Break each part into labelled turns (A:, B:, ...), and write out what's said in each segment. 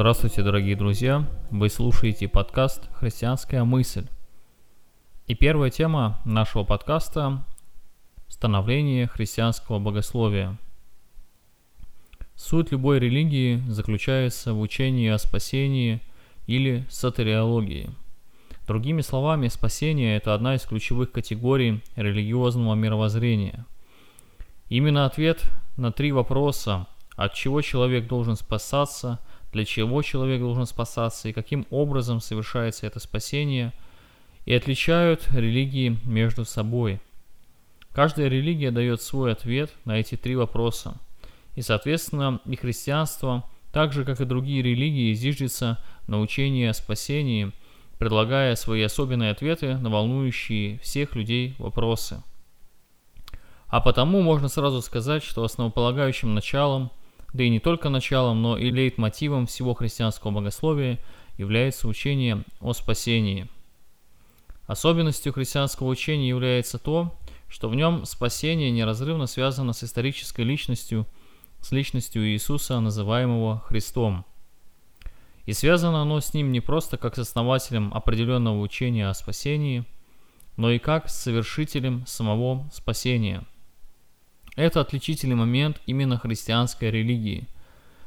A: Здравствуйте, дорогие друзья! Вы слушаете подкаст «Христианская мысль». И первая тема нашего подкаста – становление христианского богословия. Суть любой религии заключается в учении о спасении или сатериологии. Другими словами, спасение – это одна из ключевых категорий религиозного мировоззрения. Именно ответ на три вопроса – от чего человек должен спасаться – для чего человек должен спасаться и каким образом совершается это спасение, и отличают религии между собой. Каждая религия дает свой ответ на эти три вопроса. И, соответственно, и христианство, так же, как и другие религии, зиждется на учении о спасении, предлагая свои особенные ответы на волнующие всех людей вопросы. А потому можно сразу сказать, что основополагающим началом да и не только началом, но и лейтмотивом всего христианского богословия является учение о спасении. Особенностью христианского учения является то, что в нем спасение неразрывно связано с исторической личностью, с личностью Иисуса, называемого Христом. И связано оно с ним не просто как с основателем определенного учения о спасении, но и как с совершителем самого спасения – это отличительный момент именно христианской религии.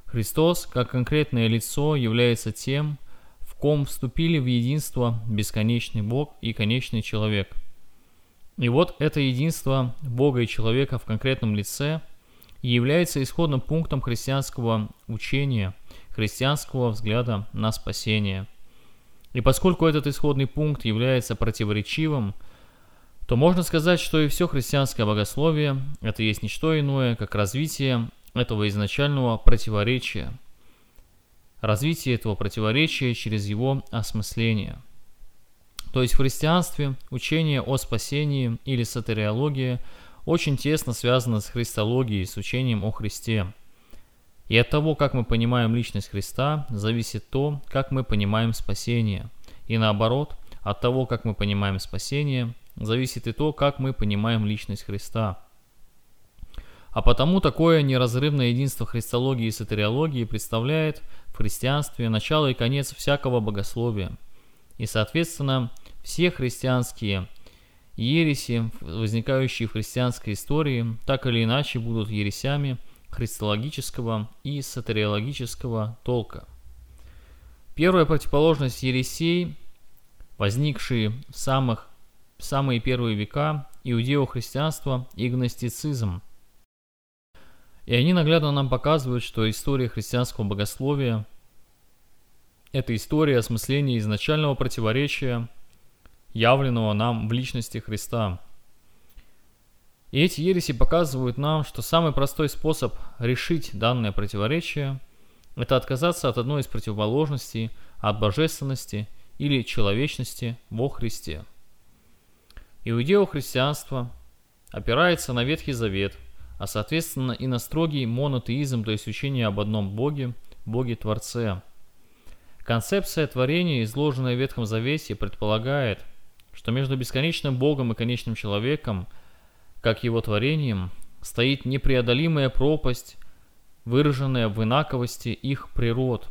A: Христос, как конкретное лицо, является тем, в ком вступили в единство бесконечный Бог и конечный человек. И вот это единство Бога и человека в конкретном лице является исходным пунктом христианского учения, христианского взгляда на спасение. И поскольку этот исходный пункт является противоречивым – то можно сказать, что и все христианское богословие – это есть не что иное, как развитие этого изначального противоречия. Развитие этого противоречия через его осмысление. То есть в христианстве учение о спасении или сатериология очень тесно связано с христологией, с учением о Христе. И от того, как мы понимаем личность Христа, зависит то, как мы понимаем спасение. И наоборот, от того, как мы понимаем спасение, зависит и то, как мы понимаем личность Христа. А потому такое неразрывное единство христологии и сатериологии представляет в христианстве начало и конец всякого богословия. И, соответственно, все христианские ереси, возникающие в христианской истории, так или иначе будут ересями христологического и сатериологического толка. Первая противоположность ересей, возникшие в самых самые первые века иудео-христианство и гностицизм. И они наглядно нам показывают, что история христианского богословия – это история осмысления изначального противоречия, явленного нам в личности Христа. И эти ереси показывают нам, что самый простой способ решить данное противоречие – это отказаться от одной из противоположностей, от божественности или человечности во Христе. Иудео-христианство опирается на Ветхий Завет, а соответственно и на строгий монотеизм, то есть учение об одном Боге, Боге-Творце. Концепция творения, изложенная в Ветхом Завете, предполагает, что между бесконечным Богом и конечным человеком, как его творением, стоит непреодолимая пропасть, выраженная в инаковости их природ.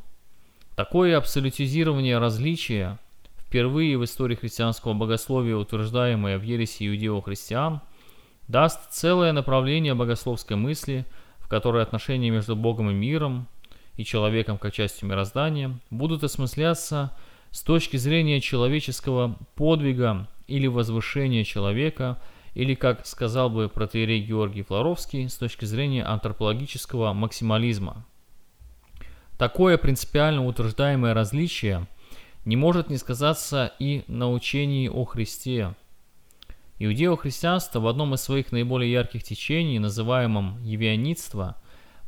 A: Такое абсолютизирование различия – впервые в истории христианского богословия утверждаемое в ереси иудео-христиан, даст целое направление богословской мысли, в которой отношения между Богом и миром и человеком как частью мироздания будут осмысляться с точки зрения человеческого подвига или возвышения человека, или, как сказал бы протеерей Георгий Флоровский, с точки зрения антропологического максимализма. Такое принципиально утверждаемое различие – не может не сказаться и на учении о Христе. Иудео-христианство в одном из своих наиболее ярких течений, называемом «евианитство»,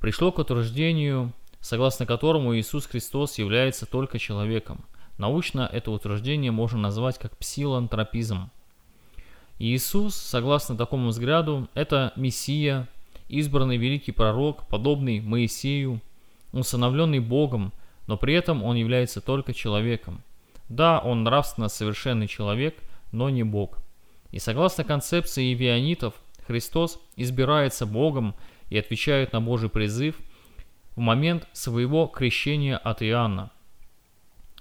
A: пришло к утверждению, согласно которому Иисус Христос является только человеком. Научно это утверждение можно назвать как псилантропизм. Иисус, согласно такому взгляду, это Мессия, избранный великий пророк, подобный Моисею, усыновленный Богом, но при этом он является только человеком. Да, он нравственно совершенный человек, но не Бог. И согласно концепции евионитов, Христос избирается Богом и отвечает на Божий призыв в момент своего крещения от Иоанна.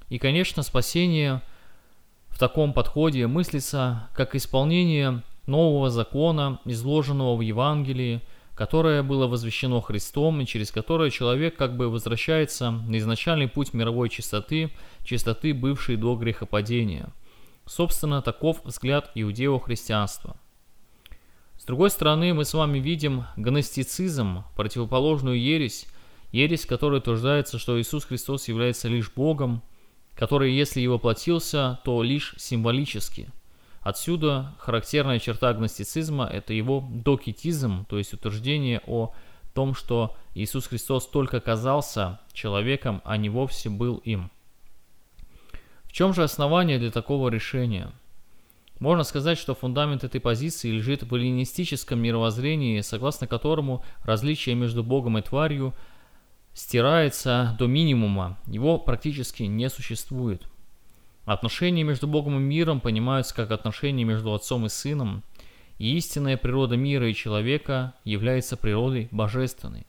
A: И, конечно, спасение в таком подходе мыслится как исполнение нового закона, изложенного в Евангелии, которое было возвещено Христом и через которое человек как бы возвращается на изначальный путь мировой чистоты, чистоты, бывшей до грехопадения. Собственно, таков взгляд иудео-христианства. С другой стороны, мы с вами видим гностицизм, противоположную ересь, ересь, которая утверждается, что Иисус Христос является лишь Богом, который, если и воплотился, то лишь символически – Отсюда характерная черта гностицизма – это его докетизм, то есть утверждение о том, что Иисус Христос только казался человеком, а не вовсе был им. В чем же основание для такого решения? Можно сказать, что фундамент этой позиции лежит в эллинистическом мировоззрении, согласно которому различие между Богом и тварью стирается до минимума, его практически не существует. Отношения между Богом и миром понимаются как отношения между Отцом и Сыном, и истинная природа мира и человека является природой божественной.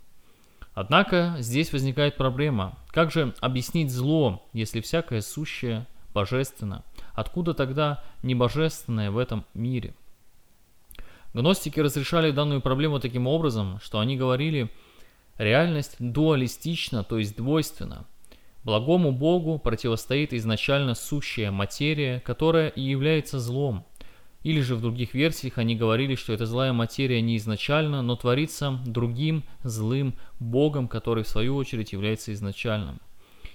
A: Однако здесь возникает проблема. Как же объяснить зло, если всякое сущее божественно? Откуда тогда небожественное в этом мире? Гностики разрешали данную проблему таким образом, что они говорили, реальность дуалистична, то есть двойственна. Благому Богу противостоит изначально сущая материя, которая и является злом. Или же в других версиях они говорили, что эта злая материя не изначально, но творится другим злым Богом, который в свою очередь является изначальным.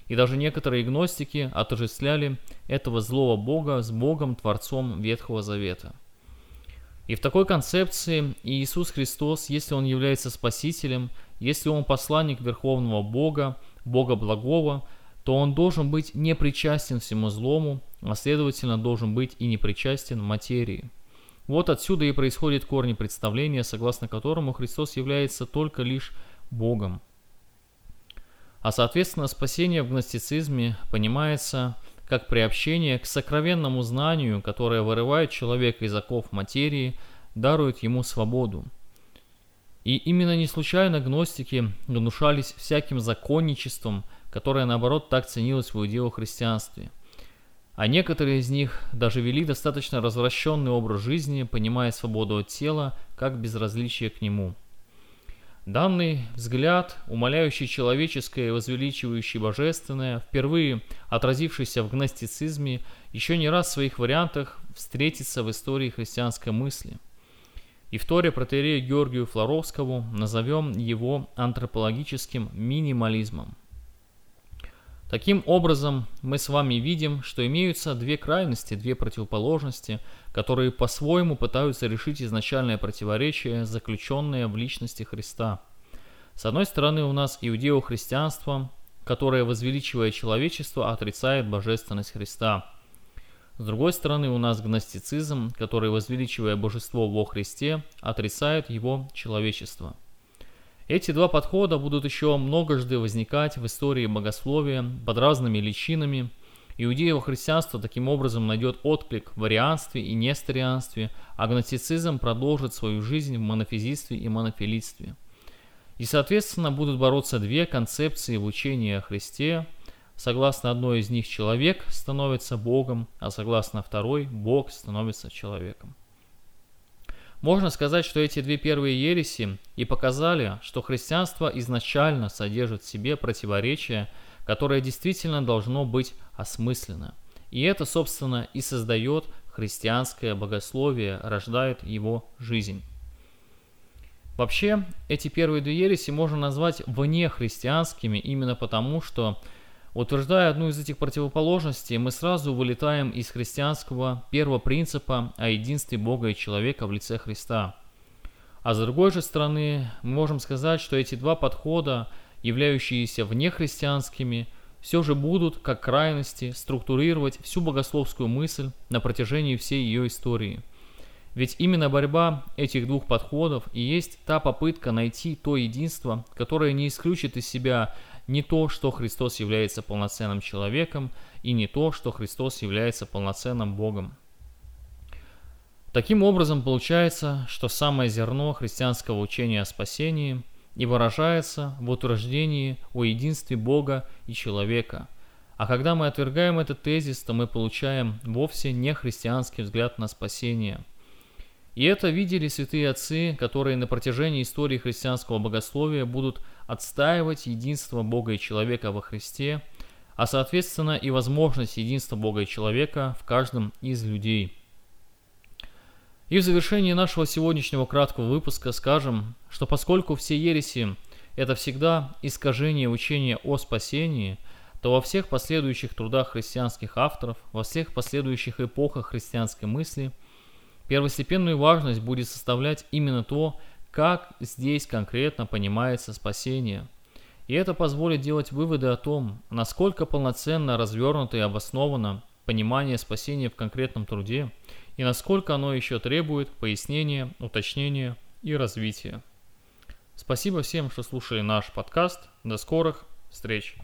A: И даже некоторые гностики отождествляли этого злого Бога с Богом, Творцом Ветхого Завета. И в такой концепции Иисус Христос, если Он является Спасителем, если Он посланник Верховного Бога, Бога Благого – то он должен быть не причастен всему злому, а следовательно должен быть и не причастен материи. Вот отсюда и происходит корни представления, согласно которому Христос является только лишь Богом. А соответственно спасение в гностицизме понимается как приобщение к сокровенному знанию, которое вырывает человека из оков материи, дарует ему свободу. И именно не случайно гностики гнушались всяким законничеством – которая, наоборот, так ценилась в иудео-христианстве. А некоторые из них даже вели достаточно развращенный образ жизни, понимая свободу от тела как безразличие к нему. Данный взгляд, умоляющий человеческое и возвеличивающий божественное, впервые отразившийся в гностицизме, еще не раз в своих вариантах встретится в истории христианской мысли. И в Торе протерею Георгию Флоровскому назовем его антропологическим минимализмом. Таким образом, мы с вами видим, что имеются две крайности, две противоположности, которые по-своему пытаются решить изначальное противоречие, заключенное в личности Христа. С одной стороны, у нас иудео-христианство, которое, возвеличивая человечество, отрицает божественность Христа. С другой стороны, у нас гностицизм, который, возвеличивая божество во Христе, отрицает его человечество – эти два подхода будут еще многожды возникать в истории богословия под разными личинами. Иудеево-христианство таким образом найдет отклик в арианстве и несторианстве, а гностицизм продолжит свою жизнь в монофизитстве и монофилитстве. И, соответственно, будут бороться две концепции в учении о Христе. Согласно одной из них человек становится Богом, а согласно второй Бог становится человеком. Можно сказать, что эти две первые ереси и показали, что христианство изначально содержит в себе противоречие, которое действительно должно быть осмысленно. И это, собственно, и создает христианское богословие, рождает его жизнь. Вообще, эти первые две ереси можно назвать вне христианскими именно потому, что Утверждая одну из этих противоположностей, мы сразу вылетаем из христианского первого принципа о единстве Бога и человека в лице Христа. А с другой же стороны, мы можем сказать, что эти два подхода, являющиеся внехристианскими, все же будут, как крайности, структурировать всю богословскую мысль на протяжении всей ее истории. Ведь именно борьба этих двух подходов и есть та попытка найти то единство, которое не исключит из себя не то, что Христос является полноценным человеком, и не то, что Христос является полноценным Богом. Таким образом, получается, что самое зерно христианского учения о спасении и выражается в утверждении о единстве Бога и человека. А когда мы отвергаем этот тезис, то мы получаем вовсе не христианский взгляд на спасение. И это видели святые отцы, которые на протяжении истории христианского богословия будут отстаивать единство Бога и человека во Христе, а соответственно и возможность единства Бога и человека в каждом из людей – и в завершении нашего сегодняшнего краткого выпуска скажем, что поскольку все ереси – это всегда искажение учения о спасении, то во всех последующих трудах христианских авторов, во всех последующих эпохах христианской мысли, первостепенную важность будет составлять именно то, как здесь конкретно понимается спасение. И это позволит делать выводы о том, насколько полноценно развернуто и обосновано понимание спасения в конкретном труде и насколько оно еще требует пояснения, уточнения и развития. Спасибо всем, что слушали наш подкаст. До скорых встреч!